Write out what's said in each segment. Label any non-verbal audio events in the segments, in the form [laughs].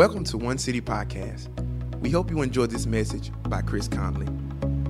Welcome to One City Podcast. We hope you enjoyed this message by Chris Conley.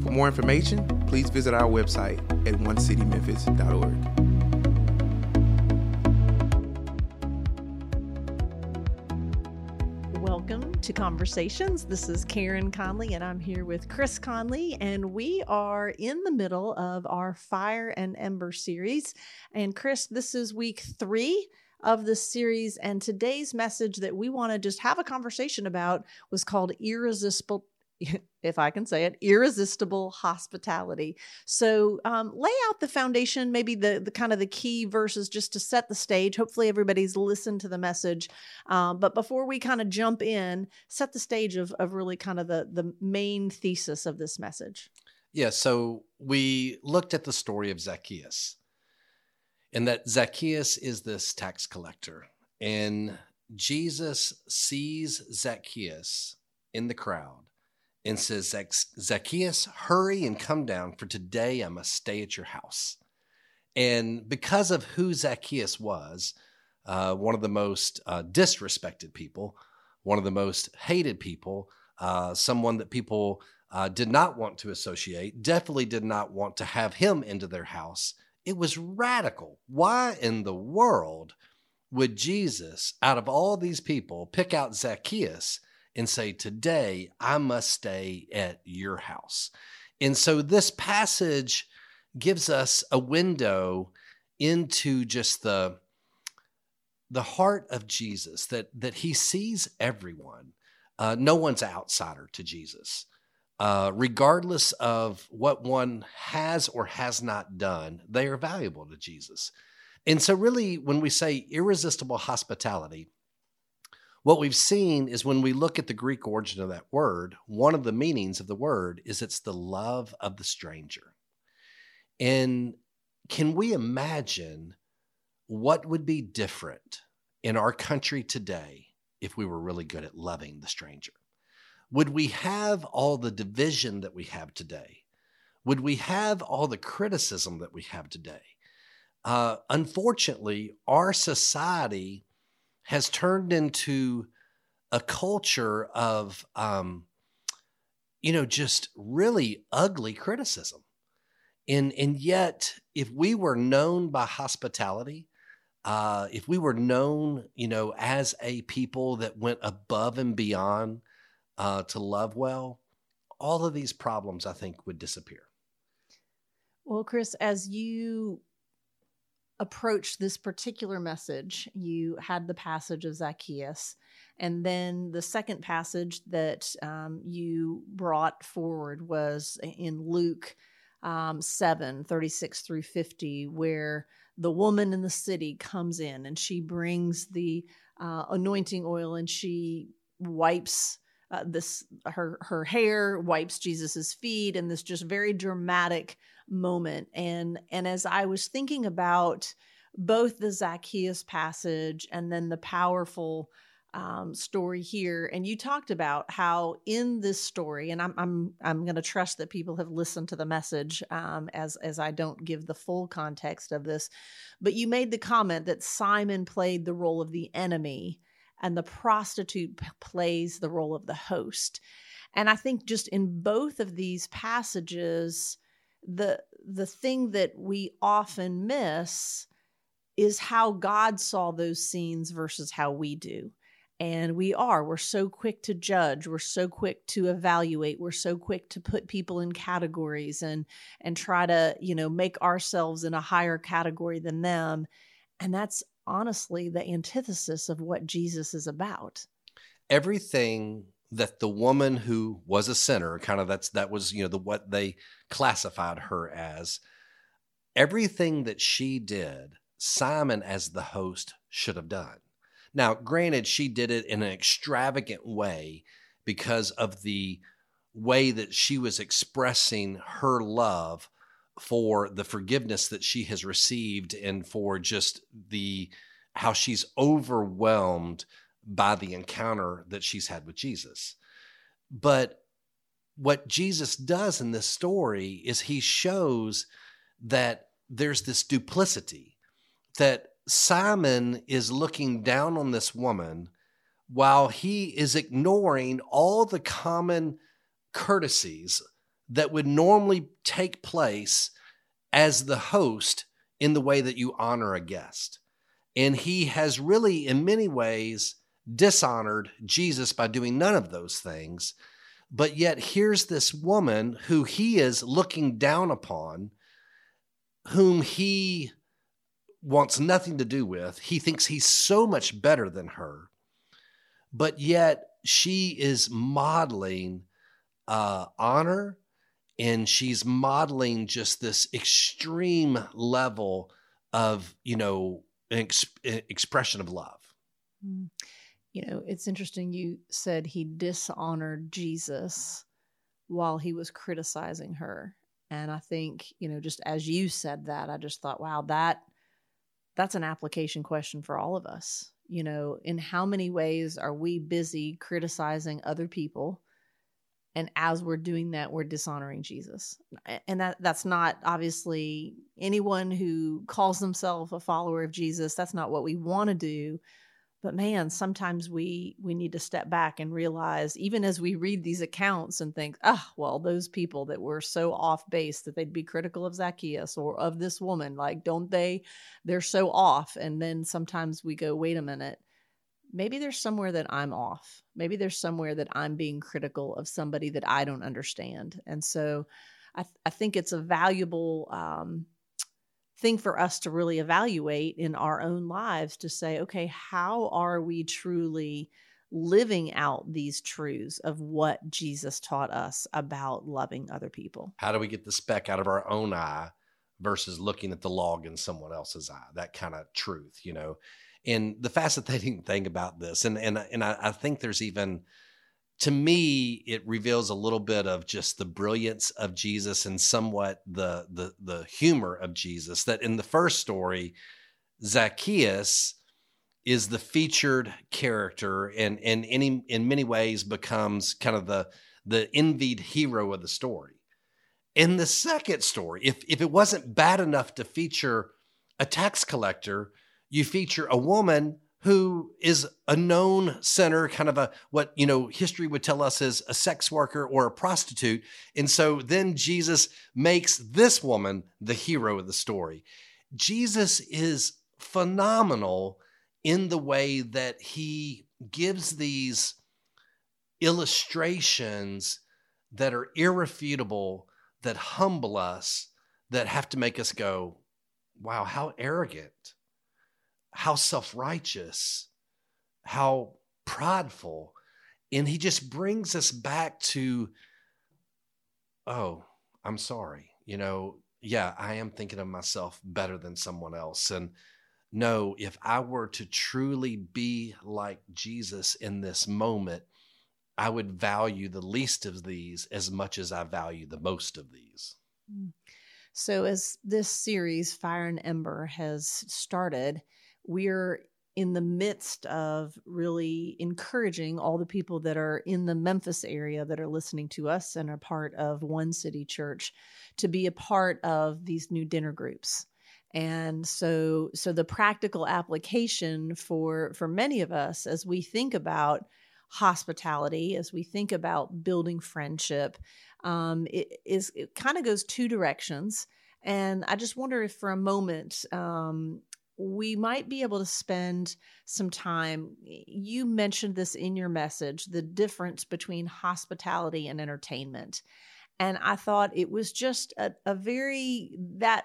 For more information, please visit our website at onecitymemphis.org. Welcome to Conversations. This is Karen Conley, and I'm here with Chris Conley, and we are in the middle of our Fire and Ember series. And Chris, this is week three of this series, and today's message that we want to just have a conversation about was called Irresistible [laughs] if I can say it, irresistible hospitality. So um, lay out the foundation, maybe the the kind of the key verses just to set the stage. Hopefully everybody's listened to the message. Um, but before we kind of jump in, set the stage of of really kind of the the main thesis of this message. Yeah, so we looked at the story of Zacchaeus, and that Zacchaeus is this tax collector, and Jesus sees Zacchaeus in the crowd and says, Zacchaeus, hurry and come down, for today I must stay at your house. And because of who Zacchaeus was, uh, one of the most uh, disrespected people, one of the most hated people, uh, someone that people uh, did not want to associate, definitely did not want to have him into their house. It was radical. Why in the world would Jesus, out of all these people, pick out Zacchaeus? and say, Today I must stay at your house. And so this passage gives us a window into just the the heart of Jesus that that he sees everyone. Uh, no one's outsider to Jesus. Uh, regardless of what one has or has not done, they are valuable to Jesus. And so, really, when we say irresistible hospitality, what we've seen is when we look at the Greek origin of that word, one of the meanings of the word is it's the love of the stranger. And can we imagine what would be different in our country today if we were really good at loving the stranger? Would we have all the division that we have today? Would we have all the criticism that we have today? Uh, unfortunately, our society has turned into a culture of, um, you know, just really ugly criticism. And, and yet, if we were known by hospitality, uh, if we were known, you know, as a people that went above and beyond uh, to love well, all of these problems, I think, would disappear. Well, Chris, as you approached this particular message, you had the passage of Zacchaeus. And then the second passage that um, you brought forward was in Luke um, 7 36 through 50, where the woman in the city comes in and she brings the uh, anointing oil and she wipes. Uh, this her her hair wipes Jesus's feet and this just very dramatic moment. And and as i was thinking about both the zacchaeus passage and then the powerful um, story here and you talked about how in this story and i'm i'm i'm going to trust that people have listened to the message um, as as i don't give the full context of this but you made the comment that simon played the role of the enemy and the prostitute p- plays the role of the host and i think just in both of these passages the the thing that we often miss is how God saw those scenes versus how we do. And we are. We're so quick to judge. We're so quick to evaluate. We're so quick to put people in categories and and try to, you know, make ourselves in a higher category than them. And that's honestly the antithesis of what Jesus is about. Everything that the woman who was a sinner kind of that's that was you know the what they classified her as everything that she did simon as the host should have done now granted she did it in an extravagant way because of the way that she was expressing her love for the forgiveness that she has received and for just the how she's overwhelmed by the encounter that she's had with Jesus. But what Jesus does in this story is he shows that there's this duplicity, that Simon is looking down on this woman while he is ignoring all the common courtesies that would normally take place as the host in the way that you honor a guest. And he has really, in many ways, dishonored Jesus by doing none of those things. But yet, here's this woman who he is looking down upon, whom he wants nothing to do with. He thinks he's so much better than her. But yet, she is modeling uh, honor and she's modeling just this extreme level of, you know, ex- expression of love. Mm. You know, it's interesting. You said he dishonored Jesus while he was criticizing her. And I think, you know, just as you said that, I just thought, wow, that that's an application question for all of us. You know, in how many ways are we busy criticizing other people? And as we're doing that, we're dishonoring Jesus. And that that's not obviously anyone who calls themselves a follower of Jesus, that's not what we want to do. But man sometimes we we need to step back and realize even as we read these accounts and think ah oh, well those people that were so off base that they'd be critical of zacchaeus or of this woman like don't they they're so off. And then sometimes we go wait a minute maybe there's somewhere that i'm off maybe there's somewhere that i'm being critical of somebody that i don't understand and so i, th- I think it's a valuable um, thing for us to really evaluate in our own lives to say, okay, how are we truly living out these truths of what Jesus taught us about loving other people? How do we get the speck out of our own eye versus looking at the log in someone else's eye? That kind of truth, you know. And the fascinating [laughs] thing about this, and and and I, I think there's even to me it reveals a little bit of just the brilliance of Jesus and somewhat the the the humor of Jesus that in the first story Zacchaeus is the featured character and and any in many ways becomes kind of the the envied hero of the story. In the second story, if if it wasn't bad enough to feature a tax collector, you feature a woman who is a known sinner, kind of a what you know history would tell us is a sex worker or a prostitute. And so then Jesus makes this woman the hero of the story. Jesus is phenomenal in the way that he gives these illustrations that are irrefutable, that humble us, that have to make us go, wow, how arrogant how self righteous, how prideful. And he just brings us back to, oh, I'm sorry. You know, yeah, I am thinking of myself better than someone else. And no, if I were to truly be like Jesus in this moment, I would value the least of these as much as I value the most of these. Mm. So, as this series, Fire and Ember, has started, we're in the midst of really encouraging all the people that are in the Memphis area that are listening to us and are part of One City Church to be a part of these new dinner groups. And so so the practical application for for many of us as we think about hospitality, as we think about building friendship, um, it is it kind of goes two directions. And I just wonder if for a moment um, we might be able to spend some time. You mentioned this in your message the difference between hospitality and entertainment. And I thought it was just a, a very, that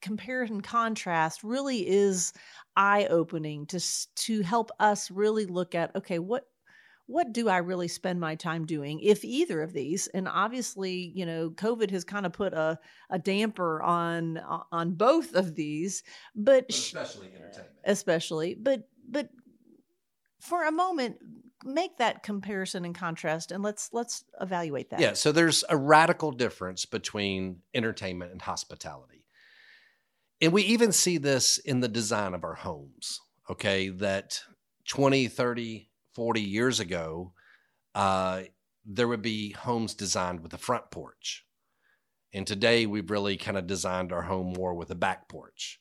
comparison contrast really is eye opening to, to help us really look at okay, what what do I really spend my time doing, if either of these? And obviously, you know, COVID has kind of put a, a damper on on both of these, but especially entertainment, especially. But but for a moment, make that comparison and contrast, and let's let's evaluate that. Yeah. So there's a radical difference between entertainment and hospitality, and we even see this in the design of our homes. Okay, that 20, 30 40 years ago, uh, there would be homes designed with a front porch. And today we've really kind of designed our home more with a back porch.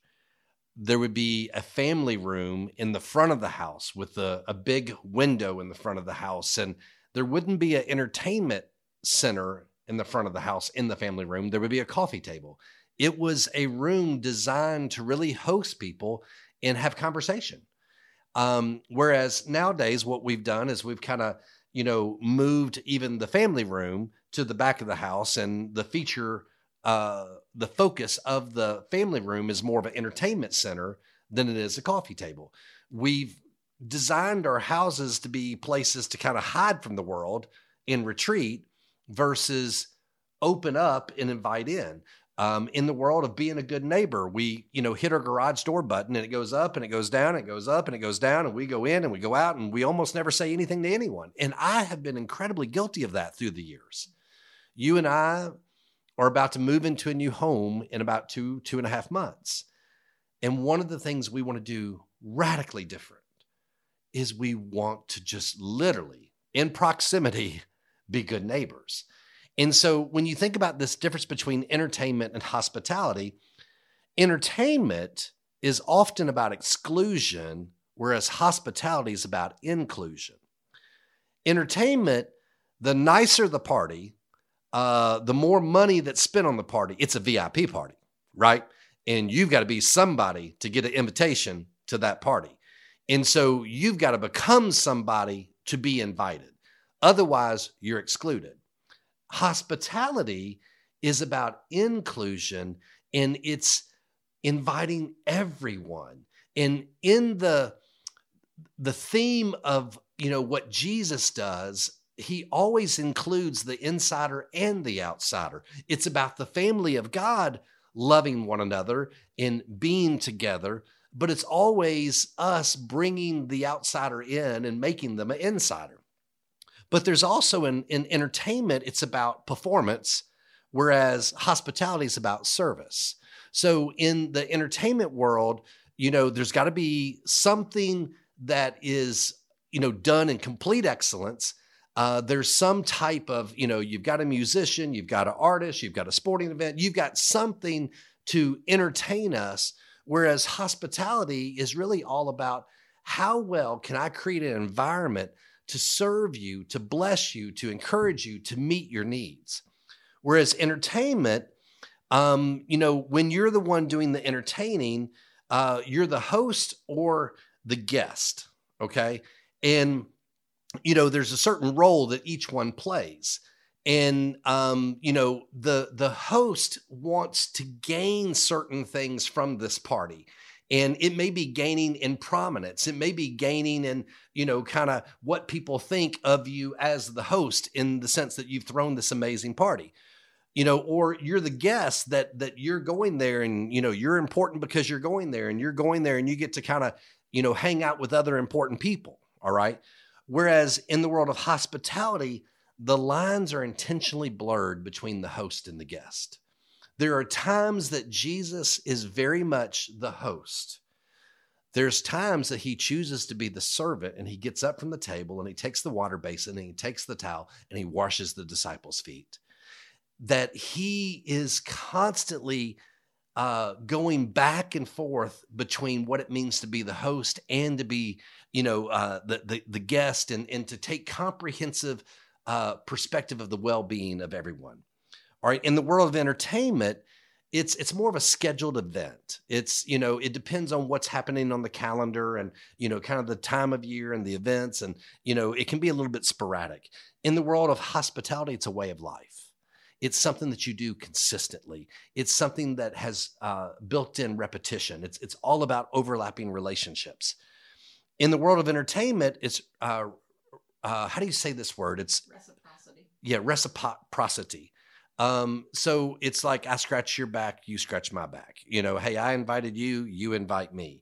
there would be a family room in the front of the house with a, a big window in the front of the house. And there wouldn't be an entertainment center in the front of the house in the family room. There would be a coffee table. It was a room designed to really host people and have conversation. Um, whereas nowadays, what we've done is we've kind of, you know, moved even the family room to the back of the house, and the feature, uh, the focus of the family room is more of an entertainment center than it is a coffee table. We've designed our houses to be places to kind of hide from the world in retreat versus open up and invite in um, in the world of being a good neighbor, we, you know, hit our garage door button and it goes up and it goes down, and it goes up and it goes down, and we go in and we go out and we almost never say anything to anyone. And I have been incredibly guilty of that through the years. You and I are about to move into a new home in about two, two and a half months. And one of the things we want to do radically different is we want to just literally, in proximity, be good neighbors. And so when you think about this difference between entertainment and hospitality, entertainment is often about exclusion, whereas hospitality is about inclusion. Entertainment, the nicer the party, uh, the more money that's spent on the party, it's a VIP party, right? And you've got to be somebody to get an invitation to that party. And so you've got to become somebody to be invited. Otherwise, you're excluded hospitality is about inclusion and it's inviting everyone. And in the the theme of you know what jesus does he always includes the insider and the outsider. It's about the family of god loving one another and being together but it's always us bringing the outsider in and making them an insider but there's also in, in entertainment, it's about performance, whereas hospitality is about service. So in the entertainment world, you know, there's got to be something that is, you know, done in complete excellence. Uh, there's some type of, you know, you've got a musician, you've got an artist, you've got a sporting event, you've got something to entertain us. Whereas hospitality is really all about how well can I create an environment to serve you, to bless you, to encourage you, to meet your needs. Whereas entertainment, um, you know, when you're the one doing the entertaining, uh, you're the host or the guest, okay? And, you know, there's a certain role that each one plays. And um, you know, the the host wants to gain certain things from this party and it may be gaining in prominence. It may be gaining in you know kind of what people think of you as the host in the sense that you've thrown this amazing party. You know or you're the guest that that you're going there and you know you're important because you're going there and you're going there and you get to kind of you know hang out with other important people all right? Whereas in the world of hospitality the lines are intentionally blurred between the host and the guest there are times that Jesus is very much the host. There's times that he chooses to be the servant and he gets up from the table and he takes the water basin and he takes the towel and he washes the disciples' feet. That he is constantly uh, going back and forth between what it means to be the host and to be, you know, uh, the, the, the guest and and to take comprehensive uh, perspective of the well being of everyone. All right. In the world of entertainment, it's it's more of a scheduled event. It's you know it depends on what's happening on the calendar and you know kind of the time of year and the events and you know it can be a little bit sporadic. In the world of hospitality, it's a way of life. It's something that you do consistently. It's something that has uh, built-in repetition. It's it's all about overlapping relationships. In the world of entertainment, it's uh, uh, how do you say this word? It's reciprocity. Yeah, reciprocity. Um, so it's like I scratch your back, you scratch my back. You know, hey, I invited you, you invite me.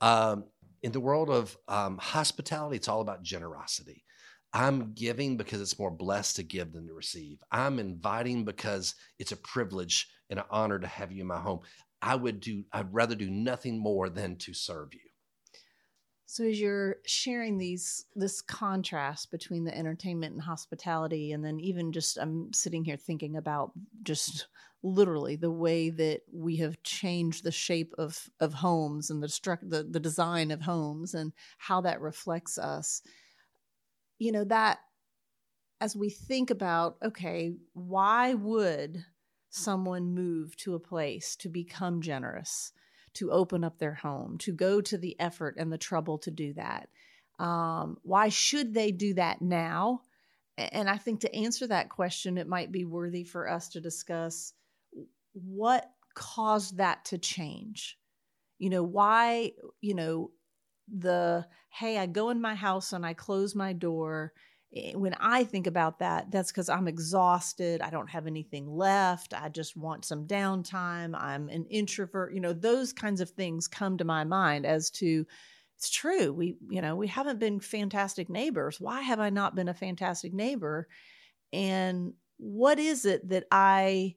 Um, in the world of um, hospitality, it's all about generosity. I'm giving because it's more blessed to give than to receive. I'm inviting because it's a privilege and an honor to have you in my home. I would do, I'd rather do nothing more than to serve you. So as you're sharing these this contrast between the entertainment and hospitality and then even just I'm sitting here thinking about just literally the way that we have changed the shape of of homes and the struct the, the design of homes and how that reflects us. You know, that as we think about okay, why would someone move to a place to become generous? To open up their home, to go to the effort and the trouble to do that. Um, why should they do that now? And I think to answer that question, it might be worthy for us to discuss what caused that to change. You know, why, you know, the hey, I go in my house and I close my door Eh, when I think about that, that's because I'm exhausted. I don't have anything left. I just want some downtime. I'm an introvert. You know, those kinds of things come to my mind as to it's true. We, you know, we haven't been fantastic neighbors. Why have I not been a fantastic neighbor? And what is it that I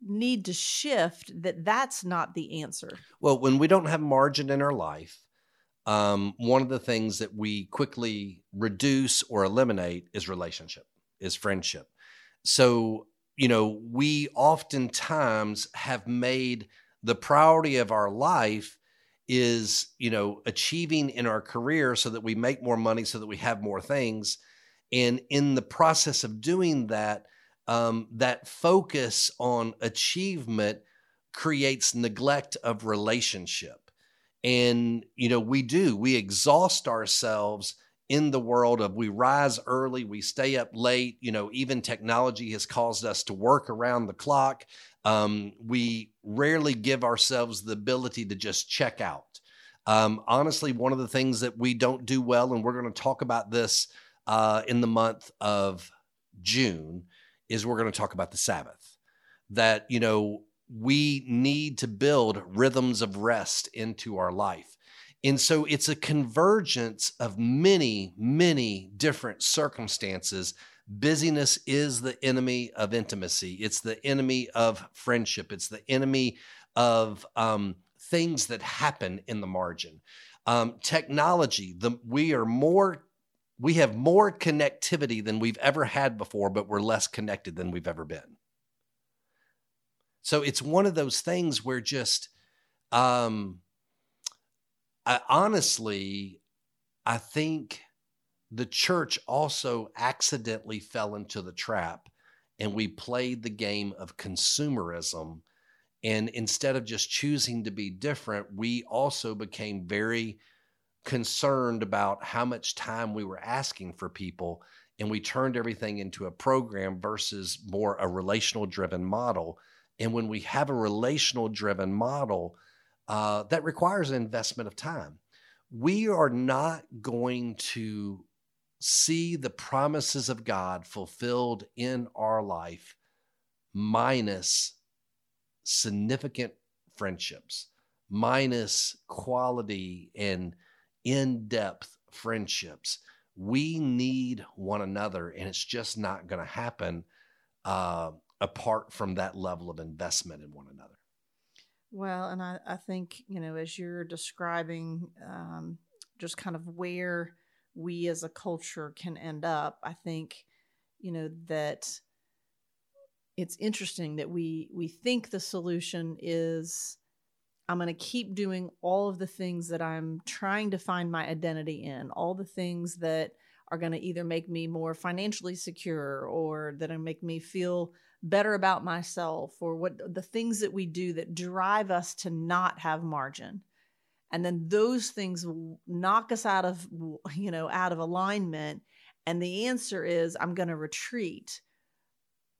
need to shift that that's not the answer? Well, when we don't have margin in our life, um, one of the things that we quickly reduce or eliminate is relationship, is friendship. So, you know, we oftentimes have made the priority of our life is, you know, achieving in our career so that we make more money, so that we have more things. And in the process of doing that, um, that focus on achievement creates neglect of relationship and, you know, we do, we exhaust ourselves in the world of we rise early, we stay up late. You know, even technology has caused us to work around the clock. Um, we rarely give ourselves the ability to just check out. Um, honestly, one of the things that we don't do well, and we're going to talk about this uh, in the month of June, is we're going to talk about the Sabbath. That, you know, we need to build rhythms of rest into our life. And so it's a convergence of many, many different circumstances. Busyness is the enemy of intimacy, it's the enemy of friendship, it's the enemy of um, things that happen in the margin. Um, technology, the, we are more, we have more connectivity than we've ever had before, but we're less connected than we've ever been. So it's one of those things where just, um, I honestly, I think the church also accidentally fell into the trap and we played the game of consumerism. And instead of just choosing to be different, we also became very concerned about how much time we were asking for people. And we turned everything into a program versus more a relational driven model and when we have a relational driven model, uh, that requires an investment of time. We are not going to see the promises of God fulfilled in our life minus significant friendships, minus quality and in depth friendships. We need one another, and it's just not going to happen uh, apart from that level of investment in one another. Well, and I, I think, you know, as you're describing um, just kind of where we as a culture can end up, I think, you know, that it's interesting that we we think the solution is I'm going to keep doing all of the things that I'm trying to find my identity in, all the things that are going to either make me more financially secure or that make me feel better about myself or what the things that we do that drive us to not have margin. And then those things knock us out of you know out of alignment. And the answer is i'm going to retreat.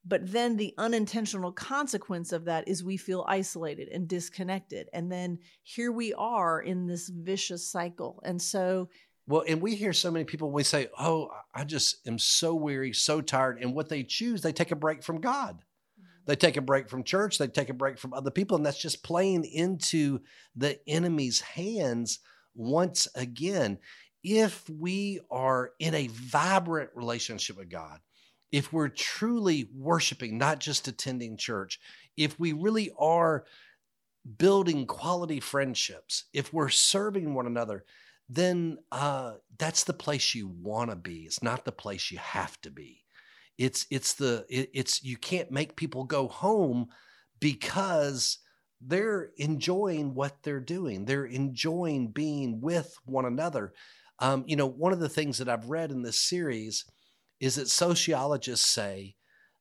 But then the unintentional consequence of that is we feel isolated and disconnected. And then here we are in this vicious cycle. And so well, and we hear so many people, we say, Oh, I just am so weary, so tired. And what they choose, they take a break from God. Mm-hmm. They take a break from church, they take a break from other people. And that's just playing into the enemy's hands once again. If we are in a vibrant relationship with God, if we're truly worshiping, not just attending church, if we really are building quality friendships, if we're serving one another, then uh, that's the place you want to be. It's not the place you have to be. It's it's the it, it's you can't make people go home because they're enjoying what they're doing. They're enjoying being with one another. Um, you know, one of the things that I've read in this series is that sociologists say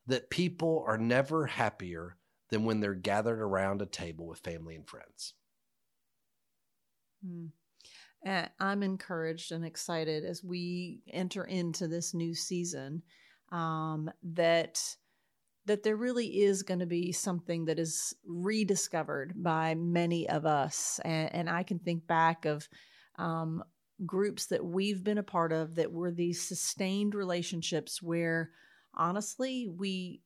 that people are never happier than when they're gathered around a table with family and friends. Hmm. Uh, I'm encouraged and excited as we enter into this new season um, that that there really is going to be something that is rediscovered by many of us, and, and I can think back of um, groups that we've been a part of that were these sustained relationships where honestly we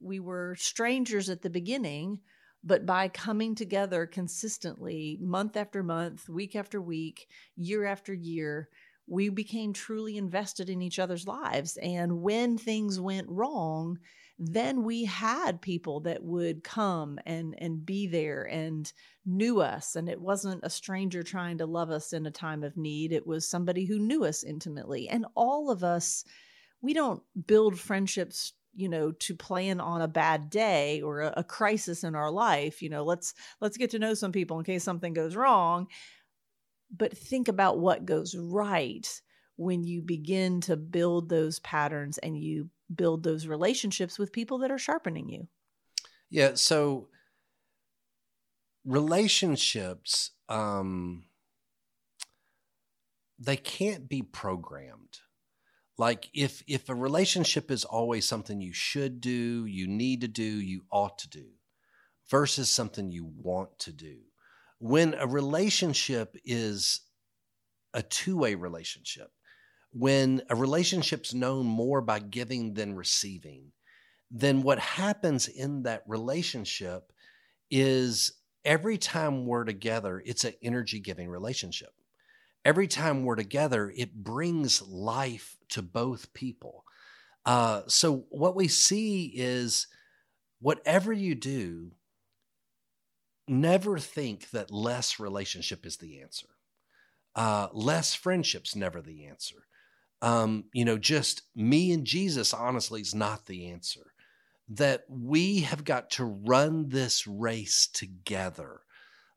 we were strangers at the beginning but by coming together consistently, month after month, week after week, year after year, we became truly invested in each other's lives. And when things went wrong, then we had people that would come and and be there and knew us. And it wasn't a stranger trying to love us in a time of need. It was somebody who knew us intimately. And all of us we don't build friendships you know to plan on a bad day or a, a, crisis in our life you know let's let's get to know some people in case something goes wrong. But think about what goes right when you begin to build those patterns and you build those relationships with people that are sharpening you. Yeah so relationships um they can't be programmed like if if a relationship is always something you should do you need to do you ought to do versus something you want to do. When a relationship is a two-way relationship when a relationship's known more by giving than receiving then what happens in that relationship is every time we're together it's an energy giving relationship every time we're together, it brings life to both people. Uh, so what we see is whatever you do, never think that less relationship is the answer. Uh, less friendships never the answer. Um, you know, just me and Jesus, honestly, is not the answer. That we have got to run this race together.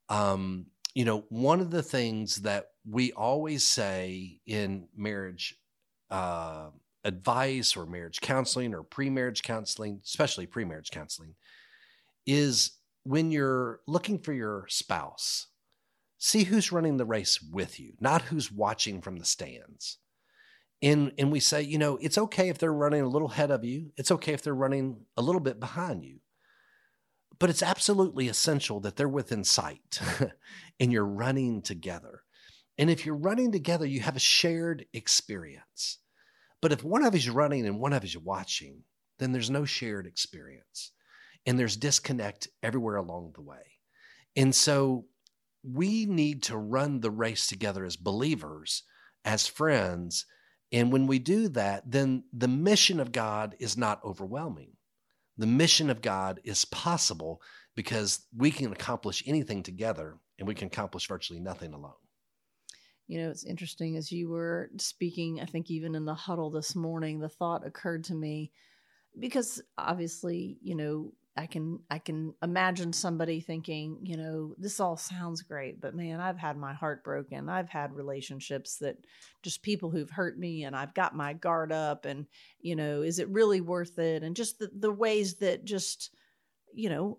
Um, you know, one of the things that we always say in marriage uh, advice or marriage counseling or pre marriage counseling, especially pre marriage counseling, is when you're looking for your spouse, see who's running the race with you, not who's watching from the stands. And, and we say, you know, it's okay if they're running a little ahead of you. It's okay if they're running a little bit behind you but it's absolutely essential that they're within sight [laughs] and you're running together. And if you're running together, you have a shared experience. But if one of is running and one of is watching, then there's no shared experience. And there's disconnect everywhere along the way. And so we need to run the race together as believers, as friends. And when we do that, then the mission of God is not overwhelming the mission of God is possible because we can accomplish anything together and we can accomplish virtually nothing alone. You know, it's interesting as you were speaking, I think even in the huddle this morning, the thought occurred to me because obviously, you know, I can I can imagine somebody thinking, you know, this all sounds great, but man, I've had my heart broken. I've had relationships that just people who've hurt me and I've got my guard up and, you know, is it really worth it? And just the, the ways that just, you know,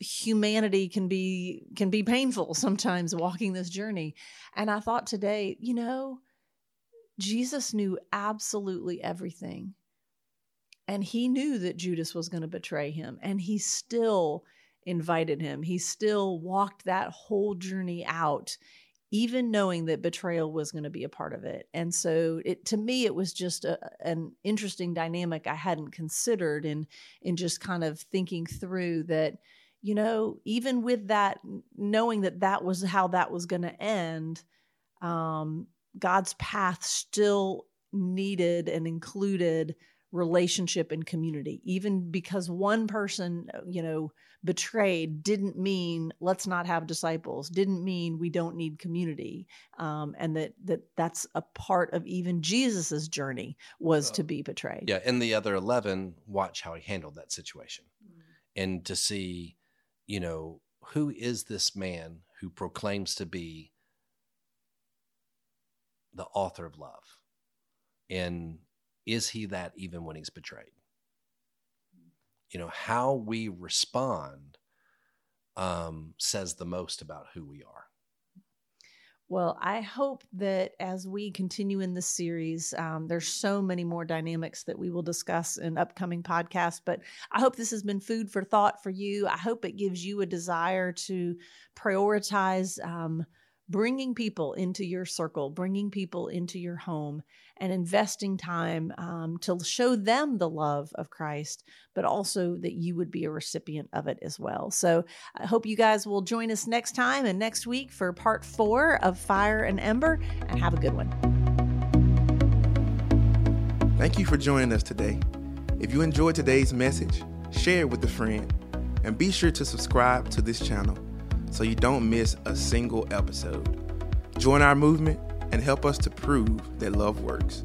humanity can be can be painful [laughs] sometimes walking this journey. And I thought today, you know, Jesus knew absolutely everything and he knew that Judas was going to betray him, and he still invited him. He still walked that whole journey out, even knowing that betrayal was going to be a part of it. And so, it to me, it was just a, an interesting dynamic I hadn't considered in in just kind of thinking through that. You know, even with that, knowing that that was how that was going to end, um, God's path still needed and included relationship and community. Even because one person, you know, betrayed didn't mean let's not have disciples, didn't mean we don't need community. Um, and that, that that's a part of even Jesus's journey was to be betrayed. Yeah. And the other 11, watch how he handled that situation Mm. and to see, you know, who is this man who proclaims to be the author of love? And is he that even when he's betrayed? You know, how we respond um, says the most about who we are. Well, I hope that as we continue in this series, um, there's so many more dynamics that we will discuss in upcoming podcasts. But I hope this has been food for thought for you. I hope it gives you a desire to prioritize um, bringing people into your circle, bringing people into your home, and investing time um, to show them the love of Christ, but also that you would be a recipient of it as well. So I hope you guys will join us next time and next week for part four of Fire and Ember, and have a good one. Thank you for joining us today. If you enjoyed today's message, share it with a friend, and be sure to subscribe to this channel so you don't miss a single episode. Join our movement and help us to prove that love works.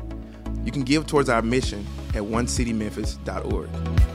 You can give towards our mission at onecitymemphis.org.